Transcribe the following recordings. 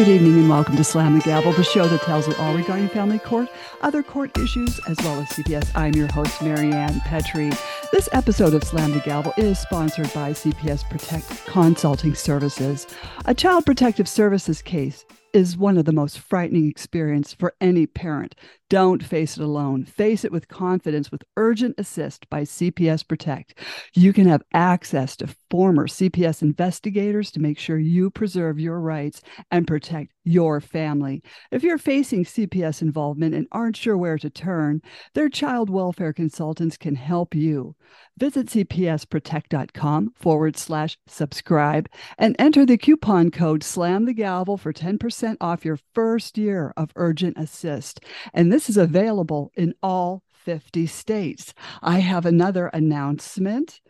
Good evening and welcome to Slam the Gavel, the show that tells it all regarding family court, other court issues, as well as CPS. I'm your host, Marianne Petrie. This episode of Slam the Gavel is sponsored by CPS Protect Consulting Services. A child protective services case is one of the most frightening experience for any parent. Don't face it alone. Face it with confidence with Urgent Assist by CPS Protect. You can have access to former CPS investigators to make sure you preserve your rights and protect your family. If you're facing CPS involvement and aren't sure where to turn, their child welfare consultants can help you. Visit cpsprotect.com forward slash subscribe and enter the coupon code SLAM the gavel for 10% off your first year of Urgent Assist. And this is available in all 50 states. I have another announcement.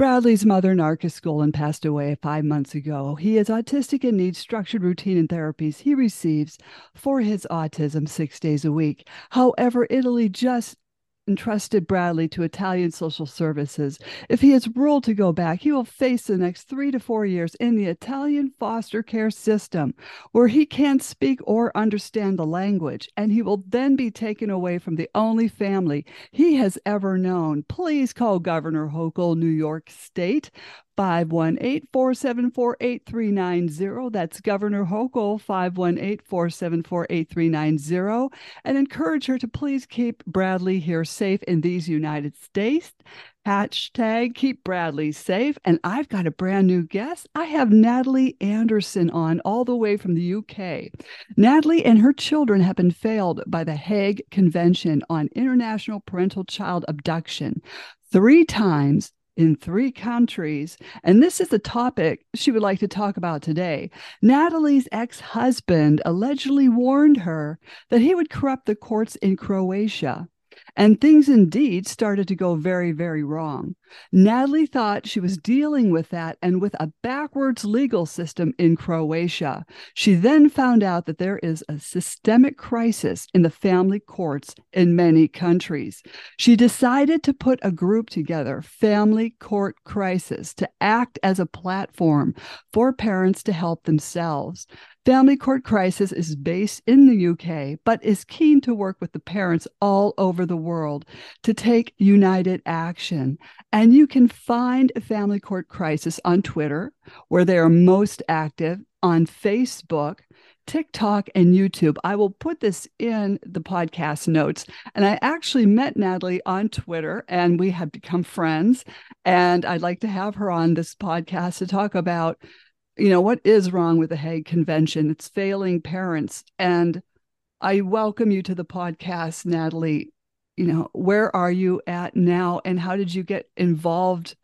Bradley's mother, Narkis Golan, passed away five months ago. He is autistic and needs structured routine and therapies he receives for his autism six days a week. However, Italy just entrusted Bradley to Italian social services. If he is ruled to go back, he will face the next three to four years in the Italian foster care system, where he can't speak or understand the language, and he will then be taken away from the only family he has ever known. Please call Governor Hochul, New York State, 518 474 8390. That's Governor Hochul, 518 474 8390. And encourage her to please keep Bradley here safe in these United States. Hashtag keep Bradley safe. And I've got a brand new guest. I have Nataly Anderson on all the way from the UK. Nataly and her children have been failed by the Hague Convention on International Parental Child Abduction three times in three countries. And this is the topic she would like to talk about today. Nataly's ex husband allegedly warned her that he would corrupt the courts in Croatia. And things indeed started to go very, very wrong. Nataly thought she was dealing with that and with a backwards legal system in Croatia. She then found out that there is a systemic crisis in the family courts in many countries. She decided to put a group together, Family Court Crisis, to act as a platform for parents to help themselves. Family Court Crisis is based in the UK, but is keen to work with the parents all over the world to take united action. And you can find Family Court Crisis on Twitter, where they are most active, on Facebook, TikTok, and YouTube. I will put this in the podcast notes. And I actually met Nataly on Twitter and we have become friends. And I'd like to have her on this podcast to talk about you know, what is wrong with the Hague Convention? It's failing parents. And I welcome you to the podcast, Nataly. You know, where are you at now? And how did you get involved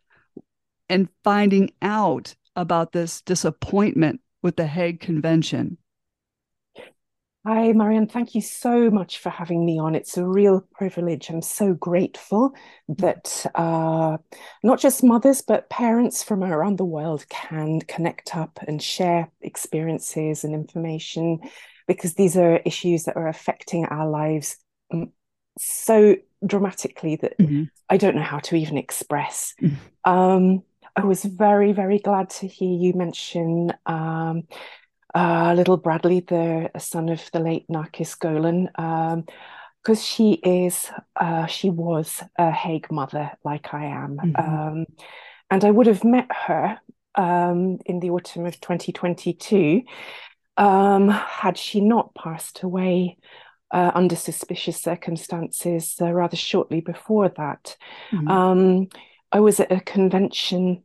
in finding out about this disappointment with the Hague Convention? Hi, Marianne. Thank you so much for having me on. It's a real privilege. I'm so grateful that uh, not just mothers, but parents from around the world can connect up and share experiences and information because these are issues that are affecting our lives so dramatically that mm-hmm. I don't know how to even express. Mm-hmm. Um, I was very, very glad to hear you mention. Um, uh, little Bradley, the son of the late Narkis Golan, because um, she is, uh, she was a Hague mother, like I am. Mm-hmm. Um, and I would have met her um, in the autumn of 2022 um, had she not passed away uh, under suspicious circumstances uh, rather shortly before that. Mm-hmm. Um, I was at a convention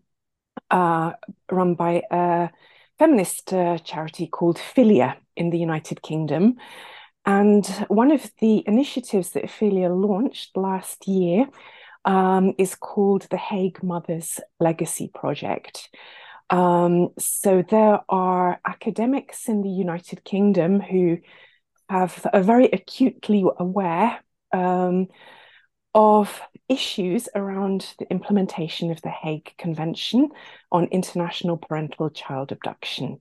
uh, run by a feminist uh, charity called Filia in the United Kingdom. And one of the initiatives that Filia launched last year um, is called the Hague Mothers Legacy Project. Um, so there are academics in the United Kingdom who have are very acutely aware um, of issues around the implementation of the Hague Convention on International Parental Child Abduction.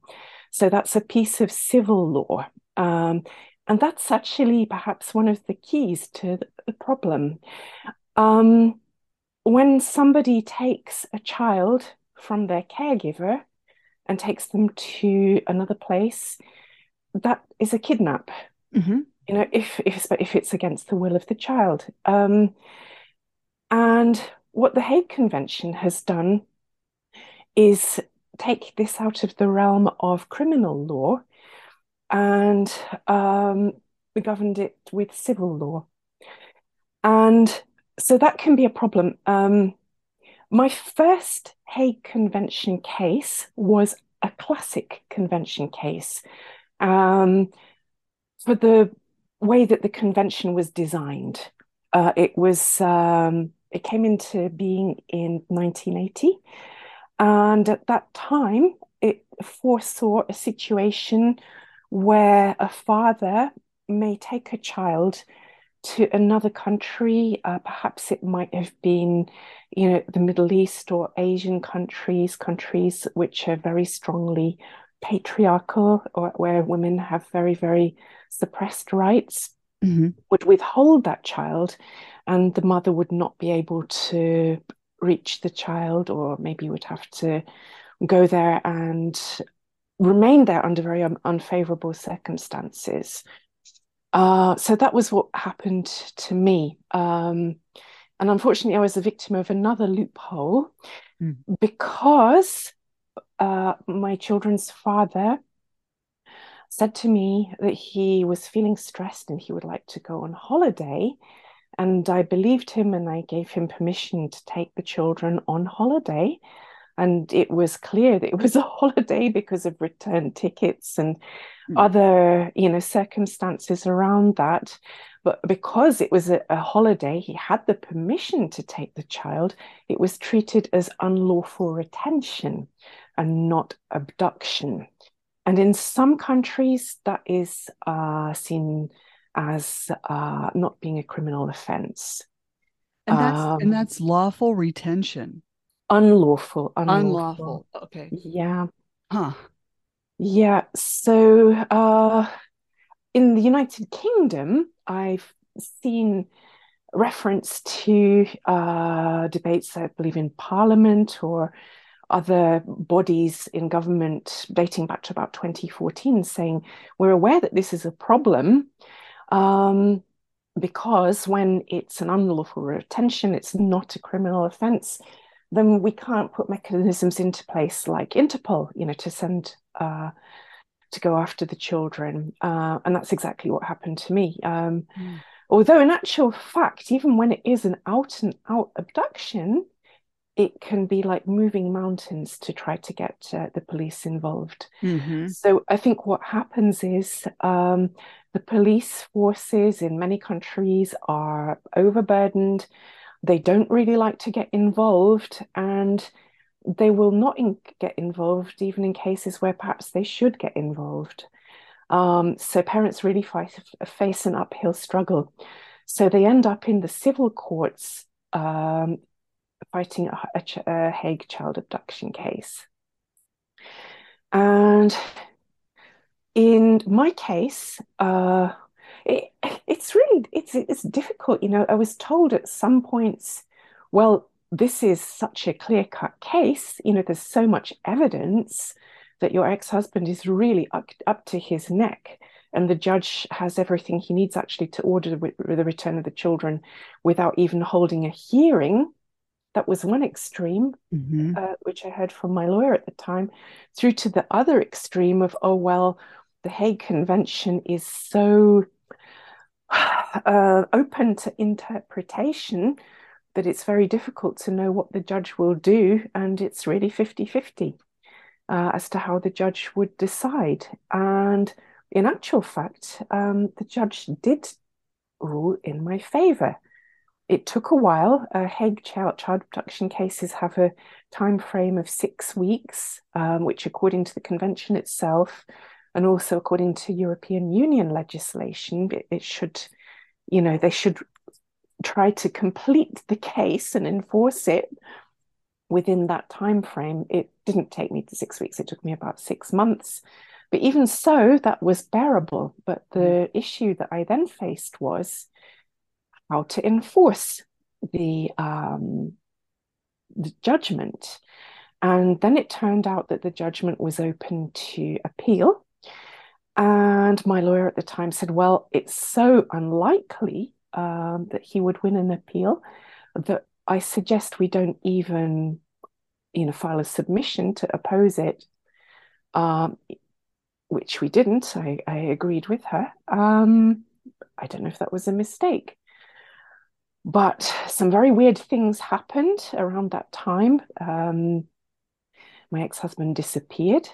So that's a piece of civil law. Um, and that's actually perhaps one of the keys to the problem. Um, when somebody takes a child from their caregiver and takes them to another place, that is a kidnap. Mm-hmm. You know, if if if it's against the will of the child. Um, and what the Hague Convention has done is take this out of the realm of criminal law and um, we governed it with civil law. And so that can be a problem. Um, my first Hague Convention case was a classic convention case um, for the way that the convention was designed. Uh, it was um, it came into being in 1980, and at that time it foresaw a situation where a father may take a child to another country. Uh, perhaps it might have been, you know, the Middle East or Asian countries, countries which are very strongly patriarchal or where women have very, very suppressed rights, mm-hmm. would withhold that child, and the mother would not be able to reach the child, or maybe would have to go there and remain there under very un- unfavorable circumstances. Uh, so that was what happened to me. Um, and unfortunately, I was a victim of another loophole mm. because uh, my children's father said to me that he was feeling stressed and he would like to go on holiday. And I believed him and I gave him permission to take the children on holiday and it was clear that it was a holiday because of return tickets and mm. other you know circumstances around that but because it was a, a, holiday he had the permission to take the child it was treated as unlawful retention and not abduction and in some countries that is uh, seen as uh, not being a criminal offense and that's um, and that's lawful retention unlawful, unlawful. Unlawful. Okay. Yeah. Huh. Yeah. So uh, in the United Kingdom, I've seen reference to uh, debates, I believe, in Parliament or other bodies in government dating back to about 2014 saying we're aware that this is a problem um, because when it's an unlawful retention, it's not a criminal offence then we can't put mechanisms into place like Interpol, you know, to send uh, to go after the children. Uh, and that's exactly what happened to me. Um, mm. Although, in actual fact, even when it is an out and out abduction, it can be like moving mountains to try to get uh, the police involved. Mm-hmm. So I think what happens is um, the police forces in many countries are overburdened they don't really like to get involved and they will not in- get involved even in cases where perhaps they should get involved. Um, so parents really fight, face an uphill struggle. So they end up in the civil courts um, fighting a, a, a Hague child abduction case. And in my case, uh, it, it's really it's it's difficult you know i was told at some points well this is such a clear cut case you know there's so much evidence that your ex-husband is really up, up to his neck and the judge has everything he needs actually to order the, the return of the children without even holding a hearing that was one extreme mm-hmm. uh, which i heard from my lawyer at the time through to the other extreme of oh well the hague convention is so uh, open to interpretation that it's very difficult to know what the judge will do, and it's really 50 50 uh, as to how the judge would decide. And in actual fact, um, the judge did rule in my favor. It took a while. Uh, Hague child, child abduction cases have a time frame of six weeks, um, which, according to the convention itself, and also according to European Union legislation, it, it should, you know, they should try to complete the case and enforce it within that time frame. It didn't take me to six weeks; it took me about six months. But even so, that was bearable. But the mm. issue that I then faced was how to enforce the um, the judgment. And then it turned out that the judgment was open to appeal. And my lawyer at the time said, well, it's so unlikely um, that he would win an appeal that I suggest we don't even, you know, file a submission to oppose it, um, which we didn't. I, I agreed with her. Um, I don't know if that was a mistake. But some very weird things happened around that time. Um, my ex husband disappeared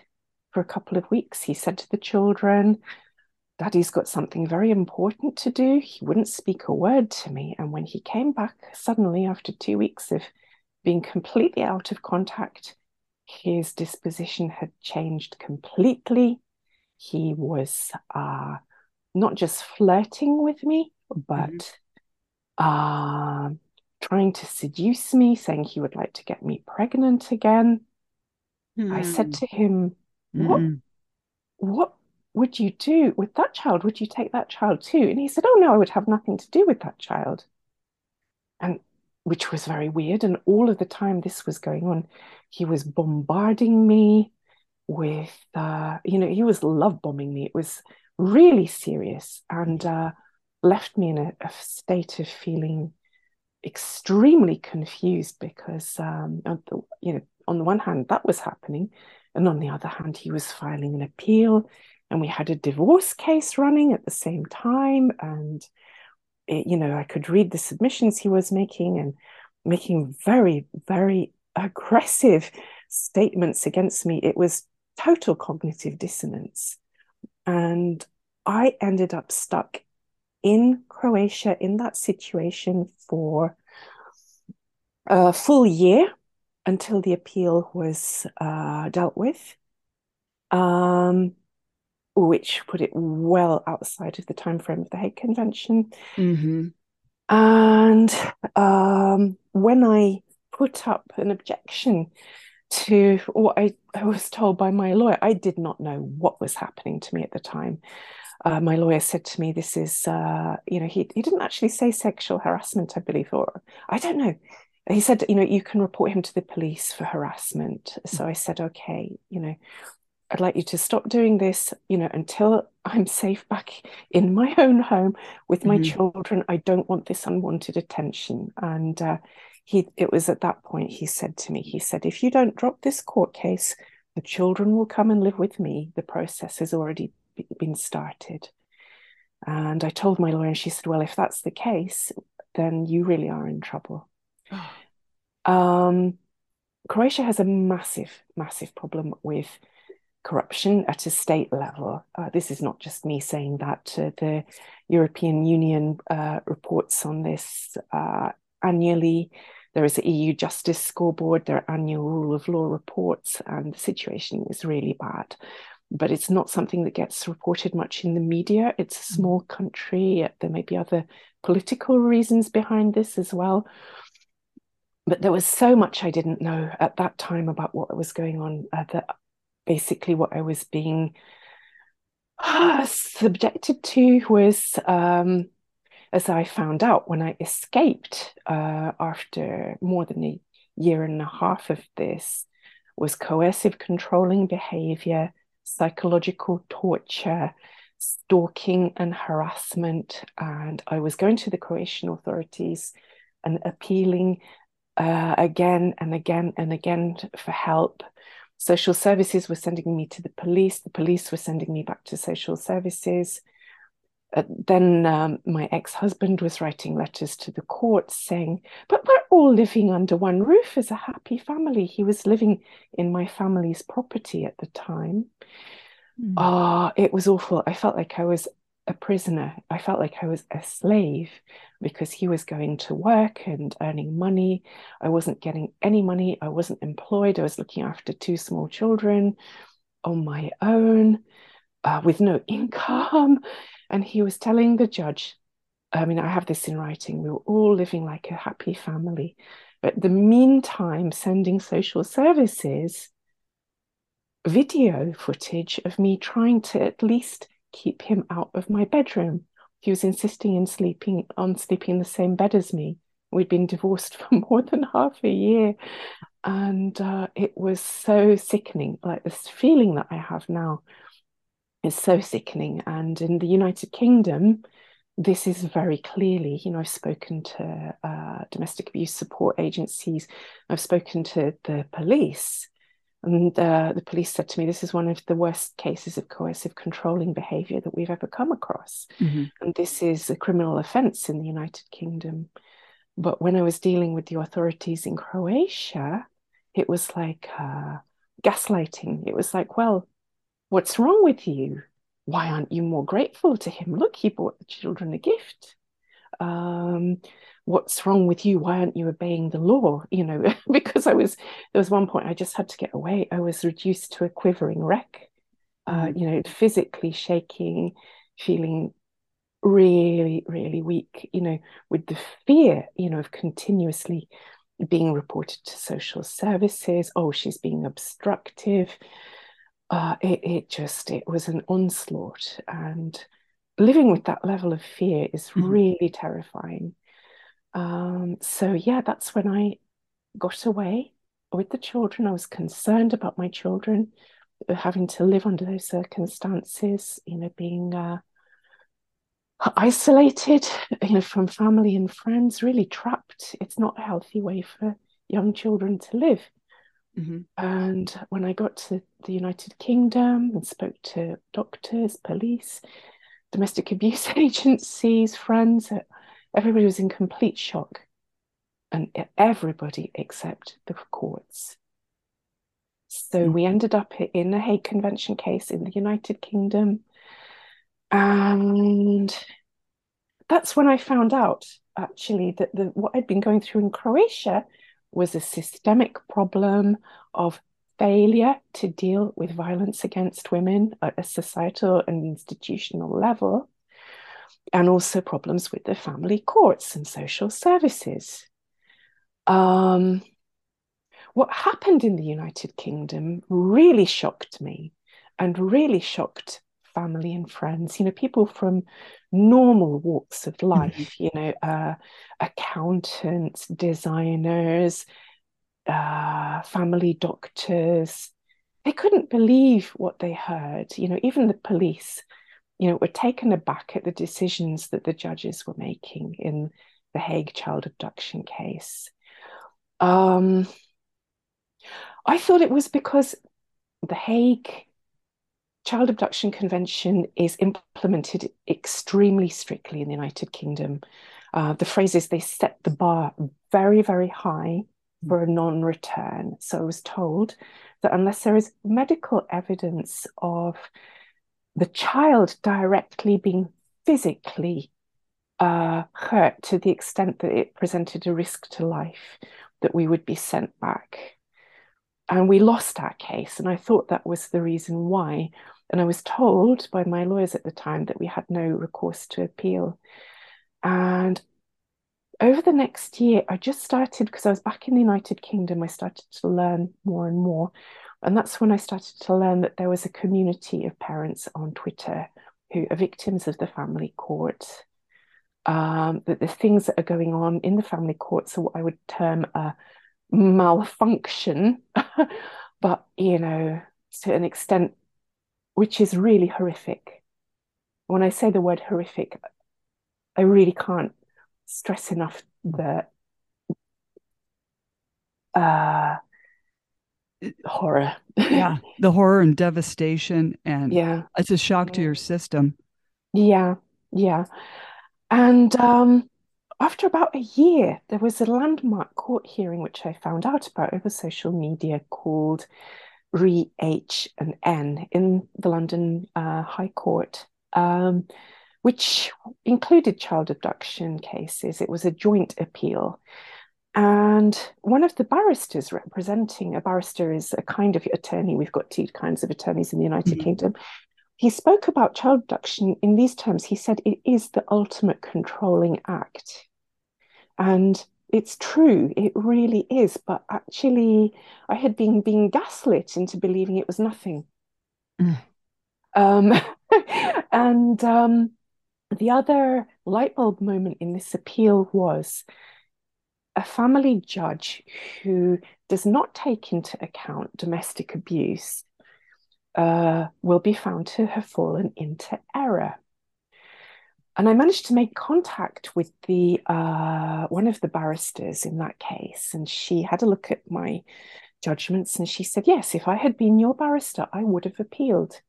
for a couple of weeks. He said to the children, Daddy's got something very important to do. He wouldn't speak a word to me. And when he came back suddenly after two weeks of being completely out of contact, his disposition had changed completely. He was uh, not just flirting with me, but mm-hmm. Uh, trying to seduce me, saying he would like to get me pregnant again. Mm. I said hmm. to him, What mm. what would you do with that child? Would you take that child too? And he said, Oh no, I would have nothing to do with that child. And which was very weird. And all of the time this was going on, he was bombarding me with uh, you know, he was love bombing me. It was really serious and uh, left me in a, a state of feeling extremely confused because um, you know on the one hand that was happening and on the other hand he was filing an appeal and we had a divorce case running at the same time and it, you know i could read the submissions he was making and making very very aggressive statements against me. It was total cognitive dissonance. And I ended up stuck in Croatia in that situation for a full year until the appeal was uh, dealt with, um, which put it well outside of the time frame of the Hague Convention. Mm-hmm. And um, when I put up an objection to what I, I was told by my lawyer. I did not know what was happening to me at the time. Uh, my lawyer said to me, "This is, uh, you know, he he didn't actually say sexual harassment, I believe, or I don't know. He said, you know, you can report him to the police for harassment. So I said, okay, you know, I'd like you to stop doing this, you know, until I'm safe back in my own home with my mm-hmm. children. I don't want this unwanted attention. And uh, he it was at that point he said to me he said if you don't drop this court case the children will come and live with me the process has already been started and i told my lawyer and she said well if that's the case then you really are in trouble um, croatia has a massive massive problem with corruption at a state level. Uh, this is not just me saying that. Uh, the European Union uh, reports on this uh, annually. There is a EU Justice Scoreboard, there are annual rule of law reports, and the situation is really bad. But it's not something that gets reported much in the media. It's a mm. small country. There may be other political reasons behind this as well. But there was so much I didn't know at that time about what was going on uh, that basically what I was being uh, subjected to was um, as I found out when I escaped uh, after more than a year and a half of this, was coercive controlling behavior, psychological torture, stalking and harassment. And I was going to the Croatian authorities and appealing uh, again and again and again for help. Social services were sending me to the police, the police were sending me back to social services. Uh, then um, my ex-husband was writing letters to the court saying but we're all living under one roof as a happy family. He was living in my family's property at the time. Ah mm. oh, it was awful. I felt like i was a prisoner. I felt like i was a slave because he was going to work and earning money. I wasn't getting any money. I wasn't employed. I was looking after two small children on my own uh, with no income and he was telling the judge, I mean, I have this in writing, we were all living like a happy family. But the meantime, sending social services video footage of me trying to at least keep him out of my bedroom. He was insisting in sleeping on sleeping in the same bed as me. We'd been divorced for more than half a year. And uh, it was so sickening, like this feeling that I have now is so sickening. And in the United Kingdom, this is very clearly, you know, I've spoken to uh, domestic abuse support agencies, I've spoken to the police, and uh, the police said to me, This is one of the worst cases of coercive controlling behavior that we've ever come across. Mm-hmm. And this is a criminal offense in the United Kingdom. But when I was dealing with the authorities in Croatia, it was like uh, gaslighting. It was like, Well, what's wrong with you? why aren't you more grateful to him? Look, he bought the children a gift. Um, what's wrong with you? Why aren't you obeying the law? You know, because I was, there was one point I just had to get away. I was reduced to a quivering wreck, uh, mm. you know, physically shaking, feeling really, really weak, you know, with the fear, you know, of continuously being reported to social services. Oh, she's being obstructive uh, it, it just it was an onslaught and living with that level of fear is mm-hmm. really terrifying. Um, so yeah that's when i got away with the children. I was concerned about my children having to live under those circumstances you know being uh, isolated you know from family and friends really trapped. It's not a healthy way for young children to live Mm-hmm. And when I got to the United Kingdom and spoke to doctors, police, domestic abuse agencies, friends, uh, everybody was in complete shock. And everybody except the courts. So mm-hmm. we ended up in a Hague Convention case in the United Kingdom. And that's when I found out actually that the, what I'd been going through in Croatia was a systemic problem of failure to deal with violence against women at a societal and institutional level, and also problems with the family courts and social services. Um, what happened in the United Kingdom really shocked me and really shocked family and friends, you know, people from normal walks of mm-hmm. life, you know, uh, accountants, designers, uh, family doctors. They couldn't believe what they heard. You know, even the police, you know, were taken aback at the decisions that the judges were making in the Hague child abduction case. Um, I thought it was because the Hague child abduction convention is implemented extremely strictly in the United Kingdom. Uh, the phrase is they set the bar very, very high for a non return. So I was told that unless there is medical evidence of the child directly being physically uh, hurt to the extent that it presented a risk to life, that we would be sent back. And we lost our case. And I thought that was the reason why. And I was told by my lawyers at the time that we had no recourse to appeal. And over the next year, I just started because I was back in the United Kingdom, I started to learn more and more. And that's when I started to learn that there was a community of parents on Twitter who are victims of the family court. Um, that the things that are going on in the family courts are what I would term a malfunction, but you know, to an extent which is really horrific. When I say the word horrific, I really can't stress enough the uh, horror. yeah, the horror and devastation, and yeah, it's a shock to your system. Yeah, yeah, and um, after about a year, there was a landmark court hearing which I found out about over social media called re H and N in the London uh, High Court, um, which included child abduction cases. It was a joint appeal. And one of the barristers representing, a barrister is a kind of attorney, we've got two kinds of attorneys in the United mm-hmm. Kingdom. He spoke about child abduction in these terms. He said it is the ultimate controlling act. And it's true, it really is. But actually, I had been being gaslit into believing it was nothing. Mm. Um, and um, the other light bulb moment in this appeal was a family judge who does not take into account domestic abuse uh, will be found to have fallen into error. And I managed to make contact with the uh, one of the barristers in that case, and she had a look at my judgments, and she said, "Yes, if I had been your barrister, I would have appealed."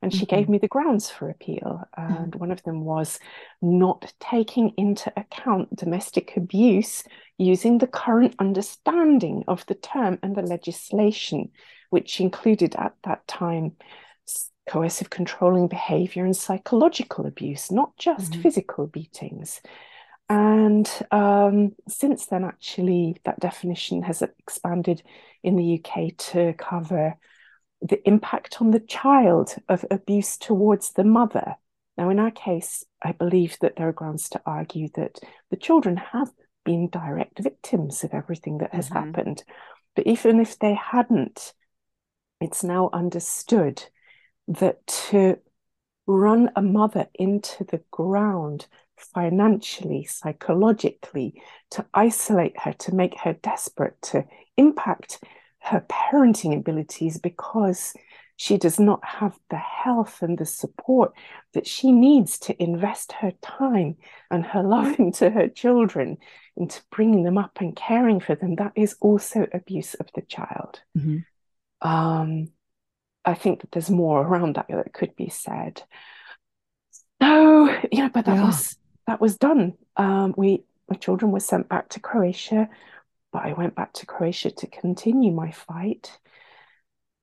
And she mm-hmm. gave me the grounds for appeal, and mm-hmm. one of them was not taking into account domestic abuse using the current understanding of the term and the legislation, which included at that time coercive controlling behavior and psychological abuse, not just mm-hmm. physical beatings. And um, since then, actually, that definition has expanded in the UK to cover the impact on the child of abuse towards the mother. Now, in our case, I believe that there are grounds to argue that the children have been direct victims of everything that has mm-hmm. happened. But even if they hadn't, it's now understood that to run a mother into the ground financially, psychologically, to isolate her, to make her desperate, to impact her parenting abilities because she does not have the health and the support that she needs to invest her time and her love into her children, into bringing them up and caring for them. That is also abuse of the child. Mm-hmm. Um, I think that there's more around that that could be said. So yeah, but that yeah. was that was done. Um, we my children were sent back to Croatia, but I went back to Croatia to continue my fight.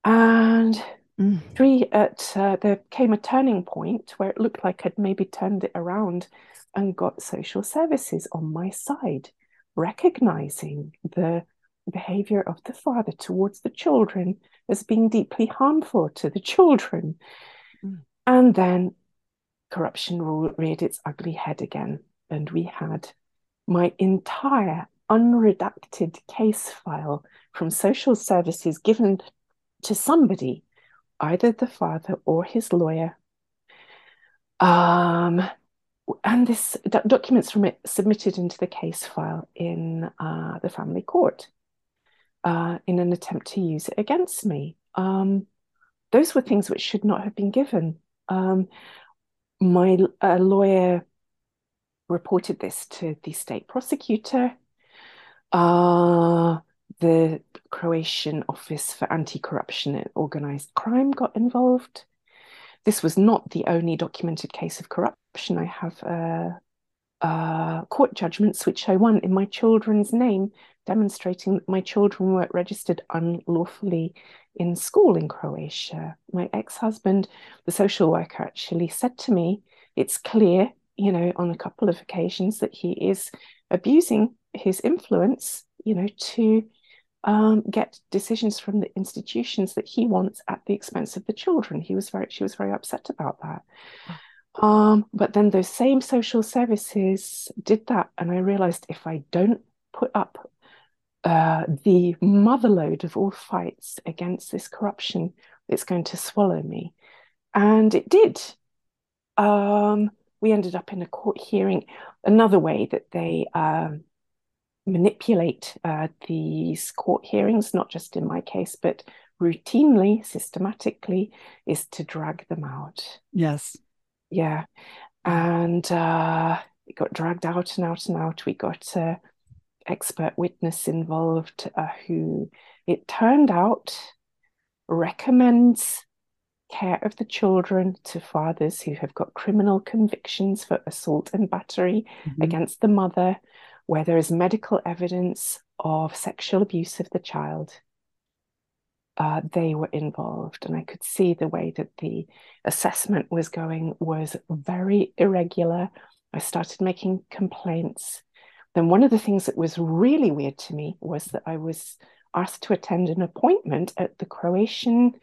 And mm. three at uh, there came a turning point where it looked like I'd maybe turned it around and got social services on my side, recognizing the behavior of the father towards the children as being deeply harmful to the children. Mm. And then corruption reared its ugly head again, and we had my entire unredacted case file from social services given to somebody, either the father or his lawyer. Um, and this documents from it submitted into the case file in uh, the family court uh, in an attempt to use it against me. Um, those were things which should not have been given. Um, my uh, lawyer reported this to the state prosecutor. Uh, the Croatian Office for Anti Corruption and Organized Crime got involved. This was not the only documented case of corruption. I have uh, uh, court judgments which I won in my children's name, demonstrating that my children were registered unlawfully in school in Croatia. My ex husband, the social worker, actually said to me, It's clear, you know, on a couple of occasions that he is abusing his influence, you know, to um, get decisions from the institutions that he wants at the expense of the children. He was very, she was very upset about that. Um, but then those same social services did that, and I realized if I don't put up uh, the motherload of all fights against this corruption, it's going to swallow me. And it did. Um, we ended up in a court hearing. Another way that they um, manipulate uh, these court hearings, not just in my case, but routinely, systematically, is to drag them out. Yes. Yeah. And uh, it got dragged out and out and out. We got an expert witness involved uh, who, it turned out, recommends care of the children to fathers who have got criminal convictions for assault and battery mm-hmm. against the mother, where there is medical evidence of sexual abuse of the child uh, they were involved. And I could see the way that the assessment was going was very irregular. I started making complaints. Then, one of the things that was really weird to me was that I was asked to attend an appointment at the Croatian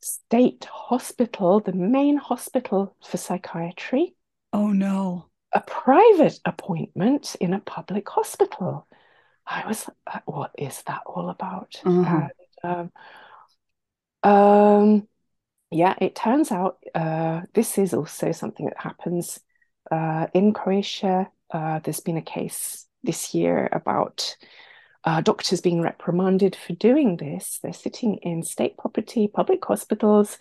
State Hospital, the main hospital for psychiatry. Oh, no. A private appointment in a public hospital. I was like, what is that all about? Uh-huh. Um, um, yeah, it turns out uh, this is also something that happens uh, in Croatia. Uh, there's been a case this year about uh, doctors being reprimanded for doing this. They're sitting in state property, public hospitals,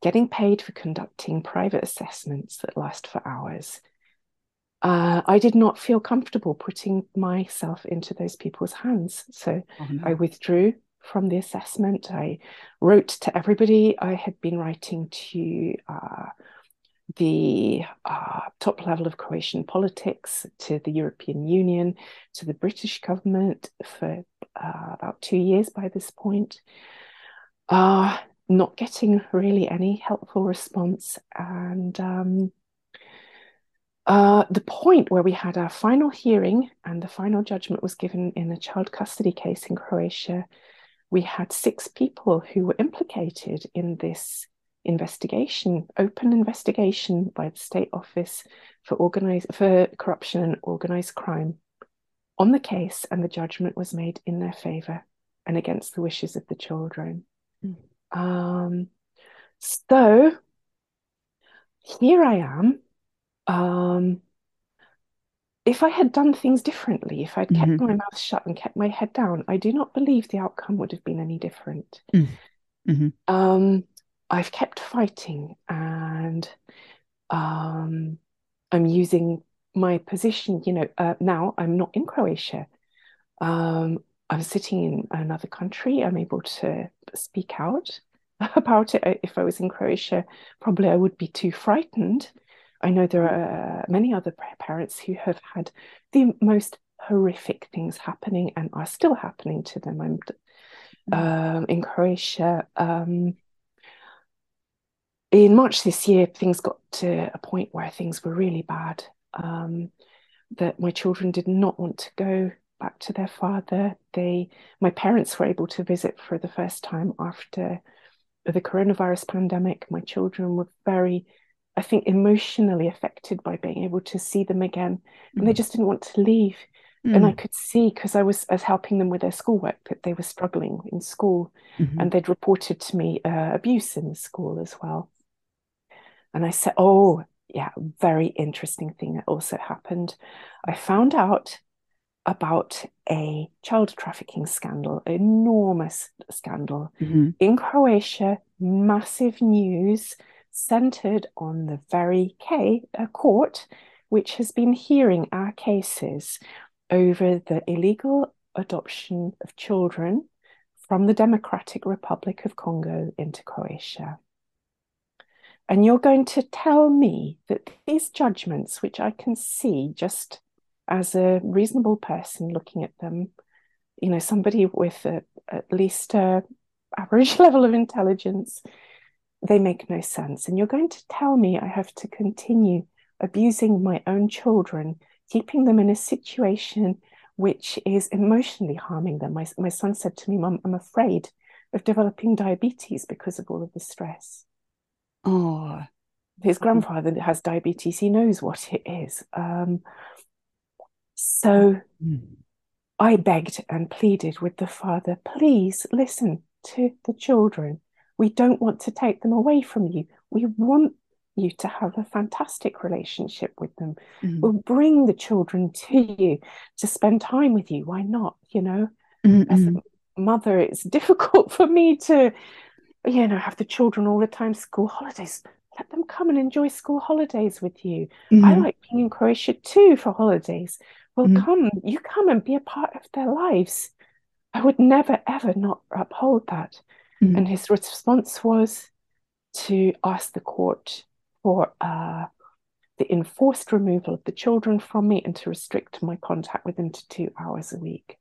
getting paid for conducting private assessments that last for hours. Uh, I did not feel comfortable putting myself into those people's hands. So oh, no. I withdrew from the assessment. I wrote to everybody I had been writing to. Uh, the uh, top level of Croatian politics, to the European Union, to the British government for uh, about two years by this point, uh, not getting really any helpful response. And um, uh, the point where we had our final hearing and the final judgment was given in a child custody case in Croatia, we had six people who were implicated in this investigation, open investigation by the State Office for organized for corruption and organized crime on the case, and the judgment was made in their favor and against the wishes of the children. Mm. Um, so here I am. Um, if I had done things differently, if I'd kept mm-hmm. my mouth shut and kept my head down, I do not believe the outcome would have been any different. Mm. Mm-hmm. Um, I've kept fighting and um, I'm using my position. You know, uh, now I'm not in Croatia. Um, I'm sitting in another country. I'm able to speak out about it. If I was in Croatia, probably I would be too frightened. I know there are many other parents who have had the most horrific things happening and are still happening to them. I'm mm. um, in Croatia. Um, in March this year, things got to a point where things were really bad. Um, that my children did not want to go back to their father. They, my parents were able to visit for the first time after the coronavirus pandemic. My children were very, I think, emotionally affected by being able to see them again, and they mm. just didn't want to leave. Mm. And I could see because I was as helping them with their schoolwork that they were struggling in school, mm-hmm. and they'd reported to me uh, abuse in the school as well. And I said, Oh, yeah, very interesting thing that also happened. I found out about a child trafficking scandal, enormous scandal mm-hmm. in Croatia, massive news centered on the very court, which has been hearing our cases over the illegal adoption of children from the Democratic Republic of Congo into Croatia. And you're going to tell me that these judgments, which I can see just as a reasonable person looking at them, you know, somebody with a, at least a average level of intelligence, they make no sense. And you're going to tell me I have to continue abusing my own children, keeping them in a situation which is emotionally harming them. My, my son said to me, Mum, I'm afraid of developing diabetes because of all of the stress. Oh, his grandfather has diabetes. He knows what it is. Um, so mm. I begged and pleaded with the father, please listen to the children. We don't want to take them away from you. We want you to have a fantastic relationship with them. Mm. We'll bring the children to you to spend time with you. Why not? You know, Mm-mm. as a mother, it's difficult for me to you know, have the children all the time, school holidays. Let them come and enjoy school holidays with you. Mm-hmm. I like being in Croatia too for holidays. Well, mm-hmm. come, you come and be a part of their lives. I would never, ever not uphold that. Mm-hmm. And his response was to ask the court for uh, the enforced removal of the children from me and to restrict my contact with them to two hours a week.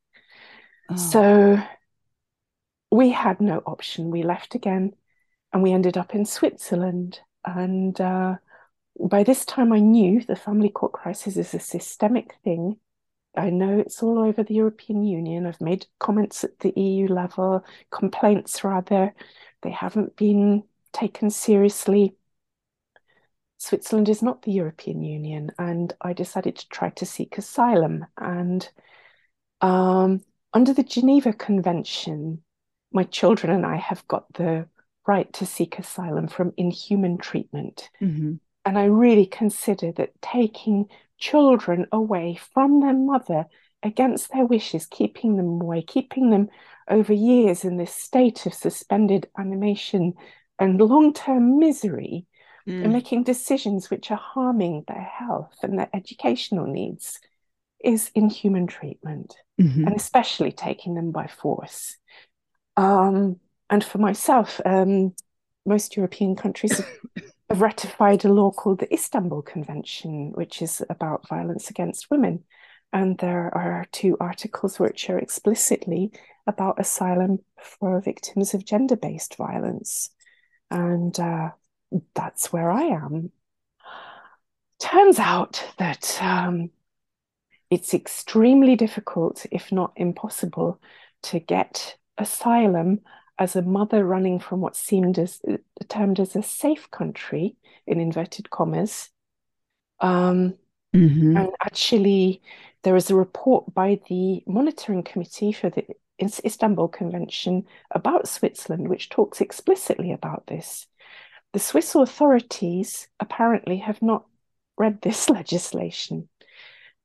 Oh. So we had no option. We left again and we ended up in Switzerland. And uh, by this time, I knew the family court crisis is a systemic thing. I know it's all over the European Union. I've made comments at the EU level, complaints rather. They haven't been taken seriously. Switzerland is not the European Union, and I decided to try to seek asylum. And um, under the Geneva Convention, my children and I have got the right to seek asylum from inhuman treatment. Mm-hmm. And I really consider that taking children away from their mother against their wishes, keeping them away, keeping them over years in this state of suspended animation and long term misery, mm. and making decisions which are harming their health and their educational needs, is inhuman treatment, mm-hmm. and especially taking them by force. Um, and for myself, um, most European countries have ratified a law called the Istanbul Convention, which is about violence against women. And there are two articles which are explicitly about asylum for victims of gender based violence. And uh, that's where I am. Turns out that um, it's extremely difficult, if not impossible, to get asylum as a mother running from what seemed as termed as a safe country in inverted commas. Um, mm-hmm. And actually, there is a report by the monitoring committee for the Istanbul Convention about Switzerland, which talks explicitly about this. The Swiss authorities apparently have not read this legislation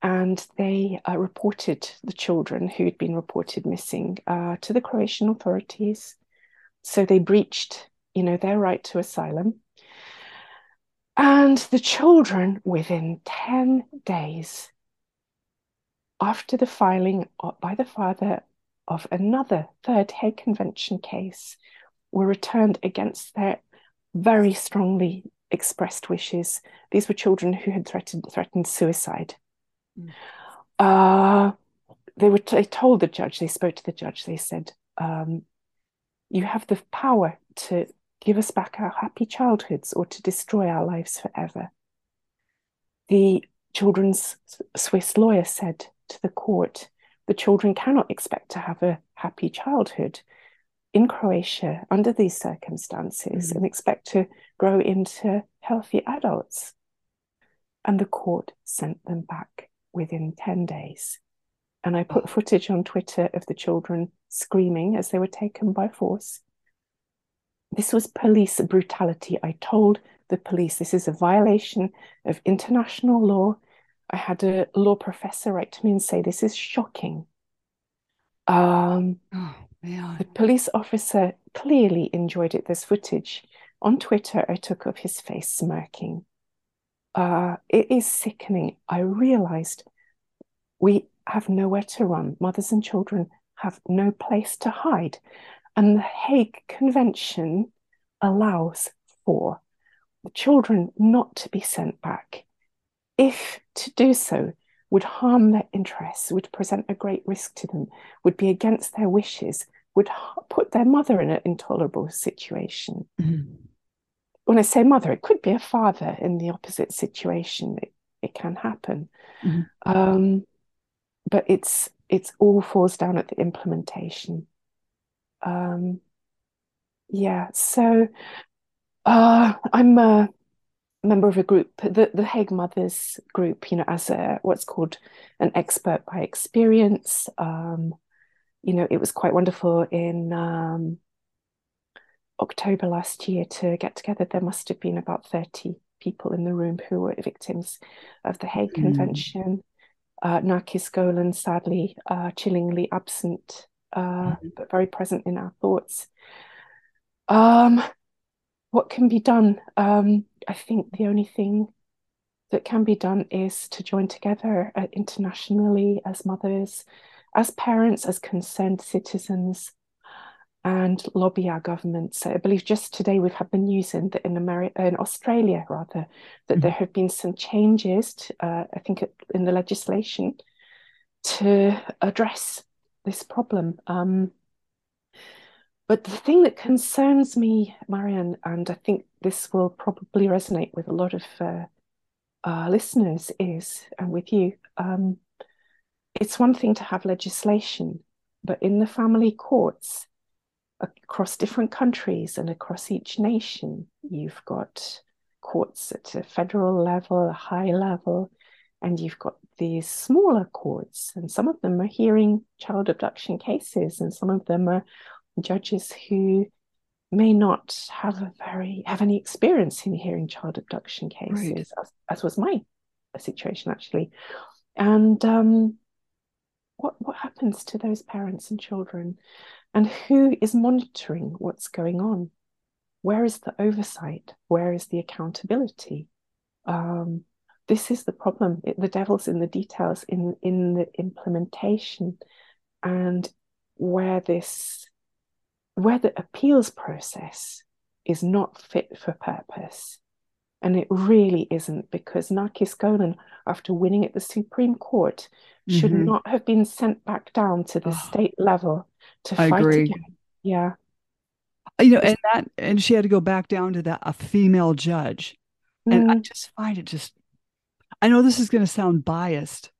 and they uh, reported the children who had been reported missing uh, to the Croatian authorities. So they breached, you know, their right to asylum. And the children, within 10 days after the filing by the father of another Third Hague Convention case, were returned against their very strongly expressed wishes. These were children who had threatened, threatened suicide. Mm. Uh, they were they told the judge, they spoke to the judge, they said, um, you have the power to give us back our happy childhoods or to destroy our lives forever. The children's Swiss lawyer said to the court, the children cannot expect to have a happy childhood in Croatia under these circumstances mm-hmm. and expect to grow into healthy adults. And the court sent them back within 10 days. And I put footage on Twitter of the children screaming as they were taken by force. This was police brutality. I told the police this is a violation of international law. I had a law professor write to me and say, This is shocking. Um, oh, the police officer clearly enjoyed it. There's footage on Twitter I took of his face smirking. Uh, it is sickening. I realized we have nowhere to run. Mothers and children have no place to hide. And the Hague Convention allows for the children not to be sent back. If to do so would harm their interests, would present a great risk to them, would be against their wishes, would put their mother in an intolerable situation. Mm-hmm. When I say mother, it could be a father in the opposite situation. It, it can happen. Mm-hmm. Um, but it's it's all falls down at the implementation. Um, yeah, so uh, I'm a member of a group, the the Hague Mothers group. You know, as a what's called an expert by experience. Um, you know, it was quite wonderful in um, October last year to get together. There must have been about thirty people in the room who were victims of the Hague mm. Convention uh, Narkis Golan, sadly, uh, chillingly absent, uh, mm-hmm. but very present in our thoughts. Um, what can be done? Um, I think the only thing that can be done is to join together uh, internationally as mothers, as parents, as concerned citizens, and lobby our government. So I believe just today we've had the news in that in America, in Australia rather, that mm-hmm. there have been some changes. To, uh, I think in the legislation to address this problem. Um, but the thing that concerns me, Marianne, and I think this will probably resonate with a lot of uh, uh, listeners, is, and with you, um, it's one thing to have legislation, but in the family courts, across different countries and across each nation. You've got courts at a federal level, a high level, and you've got these smaller courts, and some of them are hearing child abduction cases, and some of them are judges who may not have a very have any experience in hearing child abduction cases, right. as, as was my situation actually. And um, what what happens to those parents and children and who is monitoring what's going on? Where is the oversight? Where is the accountability? Um, this is the problem. It, the devil's in the details in in the implementation and where this where the appeals process is not fit for purpose and it really isn't because Narkis Golan, after winning at the Supreme Court, should mm-hmm. not have been sent back down to the oh, state level to I fight agree. again. Yeah. You know, and that and she had to go back down to that a female judge. Mm. And I mm. just find it just I know this is going to sound biased,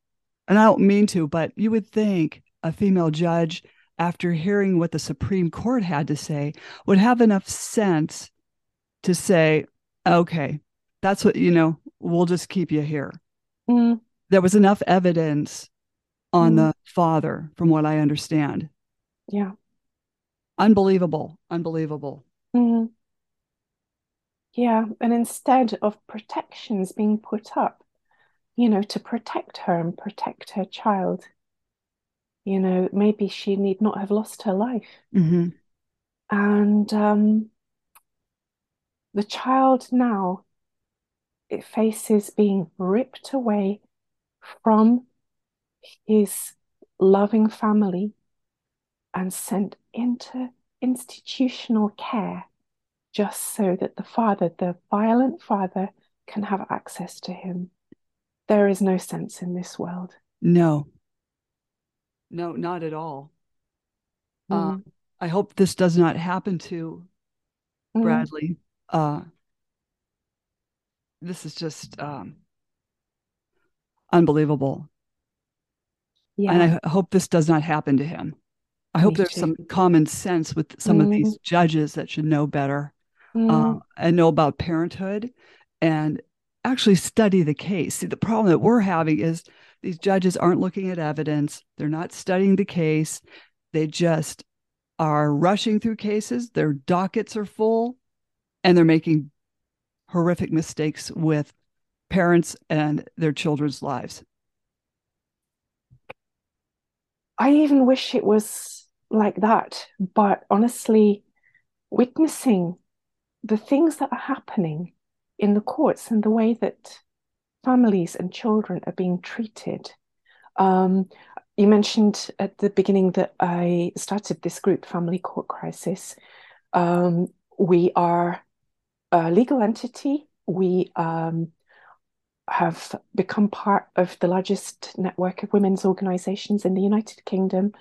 and I don't mean to, but you would think a female judge, after hearing what the Supreme Court had to say, would have enough sense to say, okay, that's what, you know, we'll just keep you here. Mm. There was enough evidence on mm. the father, from what I understand. Yeah. Unbelievable. Unbelievable. Mm. Yeah. And instead of protections being put up, you know, to protect her and protect her child, you know, maybe she need not have lost her life. Mm-hmm. And um, the child now it faces being ripped away from his loving family and sent into institutional care just so that the father, the violent father, can have access to him. There is no sense in this world. No. No, not at all. Mm. Uh, I hope this does not happen to mm. Bradley. Uh, this is just um, unbelievable. Yeah. And I hope this does not happen to him. I Me hope there's too. some common sense with some mm. of these mm. judges that should know better mm. uh, and know about parenthood and actually study the case. See, the problem that we're having is these judges aren't looking at evidence, they're not studying the case, they just are rushing through cases, their dockets are full, and they're making horrific mistakes with parents and their children's lives. I even wish it was like that. But honestly, witnessing the things that are happening in the courts and the way that families and children are being treated. Um, you mentioned at the beginning that I started this group, Family Court Crisis. Um, we are a legal entity. We um, have become part of the largest network of women's organizations in the United Kingdom,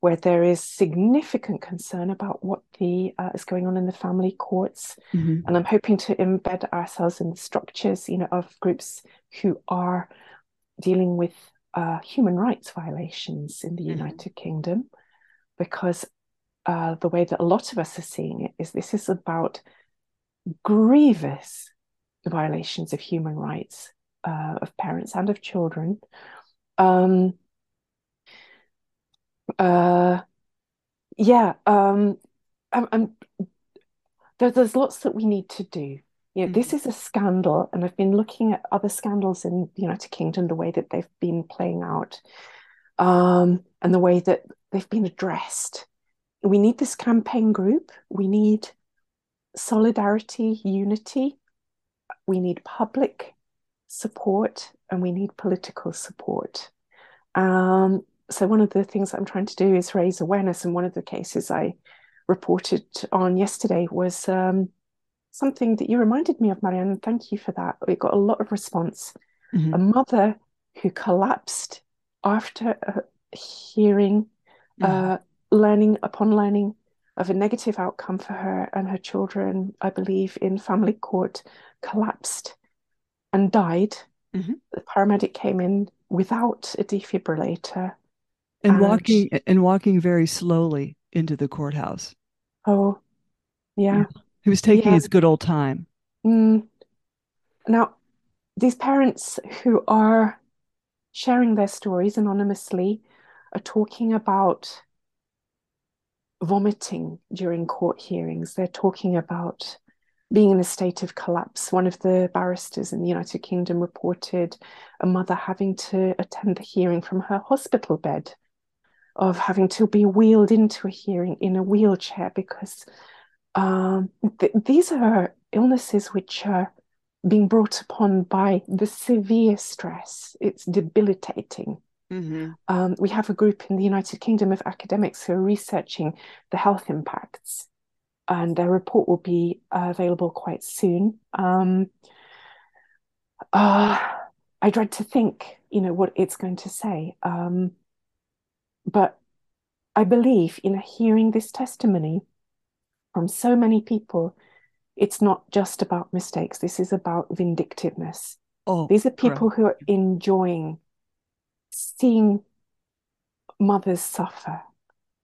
where there is significant concern about what the uh, is going on in the family courts. Mm-hmm. And I'm hoping to embed ourselves in the structures, you know, of groups who are dealing with uh, human rights violations in the mm-hmm. United Kingdom, because uh, the way that a lot of us are seeing it is this is about grievous violations of human rights uh, of parents and of children. Um, uh, yeah, um, I'm, I'm, there, there's lots that we need to do. Yeah, mm-hmm. this is a scandal, and I've been looking at other scandals in the United Kingdom, the way that they've been playing out, um, and the way that they've been addressed. We need this campaign group. We need solidarity, unity. We need public support and we need political support. Um, so, one of the things I'm trying to do is raise awareness. And one of the cases I reported on yesterday was um, something that you reminded me of, Marianne. Thank you for that. We got a lot of response. Mm-hmm. A mother who collapsed after a hearing, mm-hmm. uh, learning upon learning of a negative outcome for her and her children, I believe, in family court, collapsed and died. Mm-hmm. The paramedic came in without a defibrillator. And, and walking and walking very slowly into the courthouse. Oh, yeah. He was taking yeah. his good old time. Mm. Now, these parents who are sharing their stories anonymously are talking about vomiting during court hearings. They're talking about being in a state of collapse. One of the barristers in the United Kingdom reported a mother having to attend the hearing from her hospital bed of having to be wheeled into a hearing in a wheelchair because um, th- these are illnesses which are being brought upon by the severe stress. It's debilitating. Mm-hmm. Um, we have a group in the United Kingdom of academics who are researching the health impacts, and their report will be uh, available quite soon. Um, uh, I dread to think, you know, what it's going to say. Um, but I believe in hearing this testimony from so many people, it's not just about mistakes. This is about vindictiveness. Oh, These are people correct. who are enjoying seeing mothers suffer.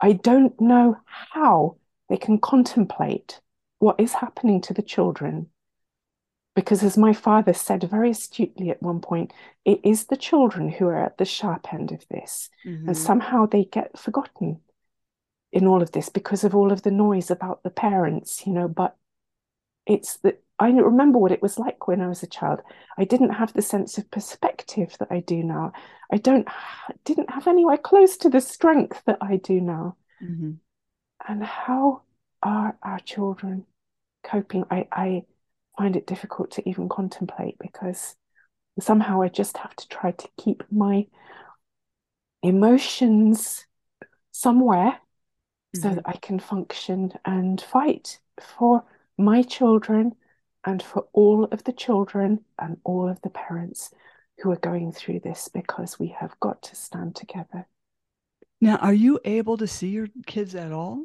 I don't know how they can contemplate what is happening to the children. Because, as my father said very astutely at one point, it is the children who are at the sharp end of this. Mm-hmm. And somehow they get forgotten in all of this because of all of the noise about the parents, you know. But it's that I remember what it was like when I was a child. I didn't have the sense of perspective that I do now. I don't didn't have anywhere close to the strength that I do now. Mm-hmm. And how are our children coping? I, I find it difficult to even contemplate because somehow I just have to try to keep my emotions somewhere mm-hmm. so that I can function and fight for my children and for all of the children and all of the parents who are going through this because we have got to stand together. Now, are you able to see your kids at all?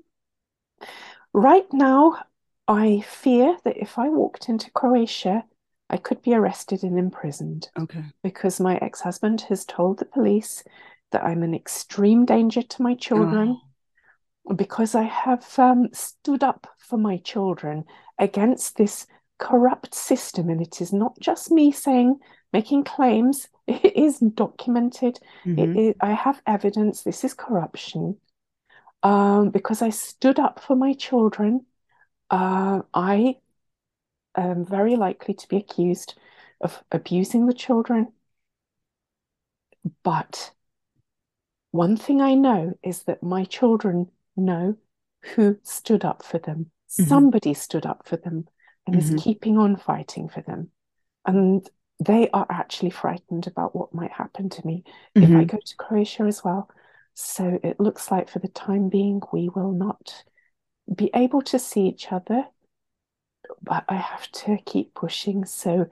Right now, I fear that if I walked into Croatia, I could be arrested and imprisoned. Okay. Because my ex husband has told the police that I'm an extreme danger to my children. Oh. Because I have um, stood up for my children against this corrupt system. And it is not just me saying, making claims, it is documented. Mm-hmm. It, it, I have evidence. This is corruption. Um, because I stood up for my children, uh, I am very likely to be accused of abusing the children. But one thing I know is that my children know who stood up for them. Mm-hmm. Somebody stood up for them and mm-hmm. is keeping on fighting for them. And they are actually frightened about what might happen to me mm-hmm. if I mm-hmm. go to Croatia as well. So it looks like for the time being, we will not be able to see each other, but I have to keep pushing. So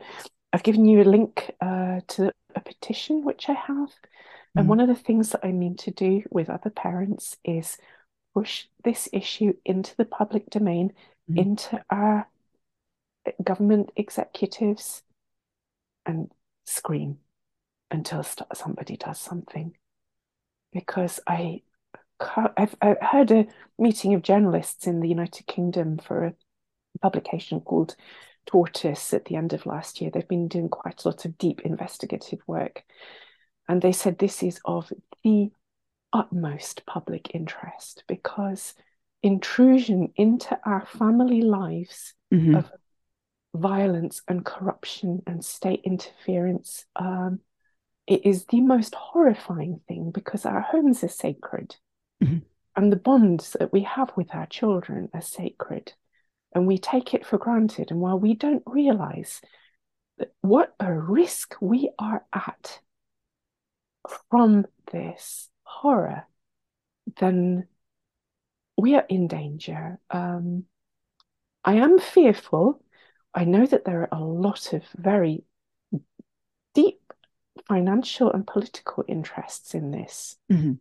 I've given you a link uh, to a petition which I have. Mm-hmm. And one of the things that I mean to do with other parents is push this issue into the public domain, mm-hmm. into our government executives, and scream until somebody does something. Because I, I've, I've heard a meeting of journalists in the United Kingdom for a publication called Tortoise at the end of last year. They've been doing quite a lot of deep investigative work. And they said this is of the utmost public interest because intrusion into our family lives mm-hmm. of violence and corruption and state interference um, it is the most horrifying thing because our homes are sacred mm-hmm. and the bonds that we have with our children are sacred and we take it for granted and while we don't realize what a risk we are at from this horror, then we are in danger. Um, I am fearful. I know that there are a lot of very deep financial and political interests in this. Mm-hmm.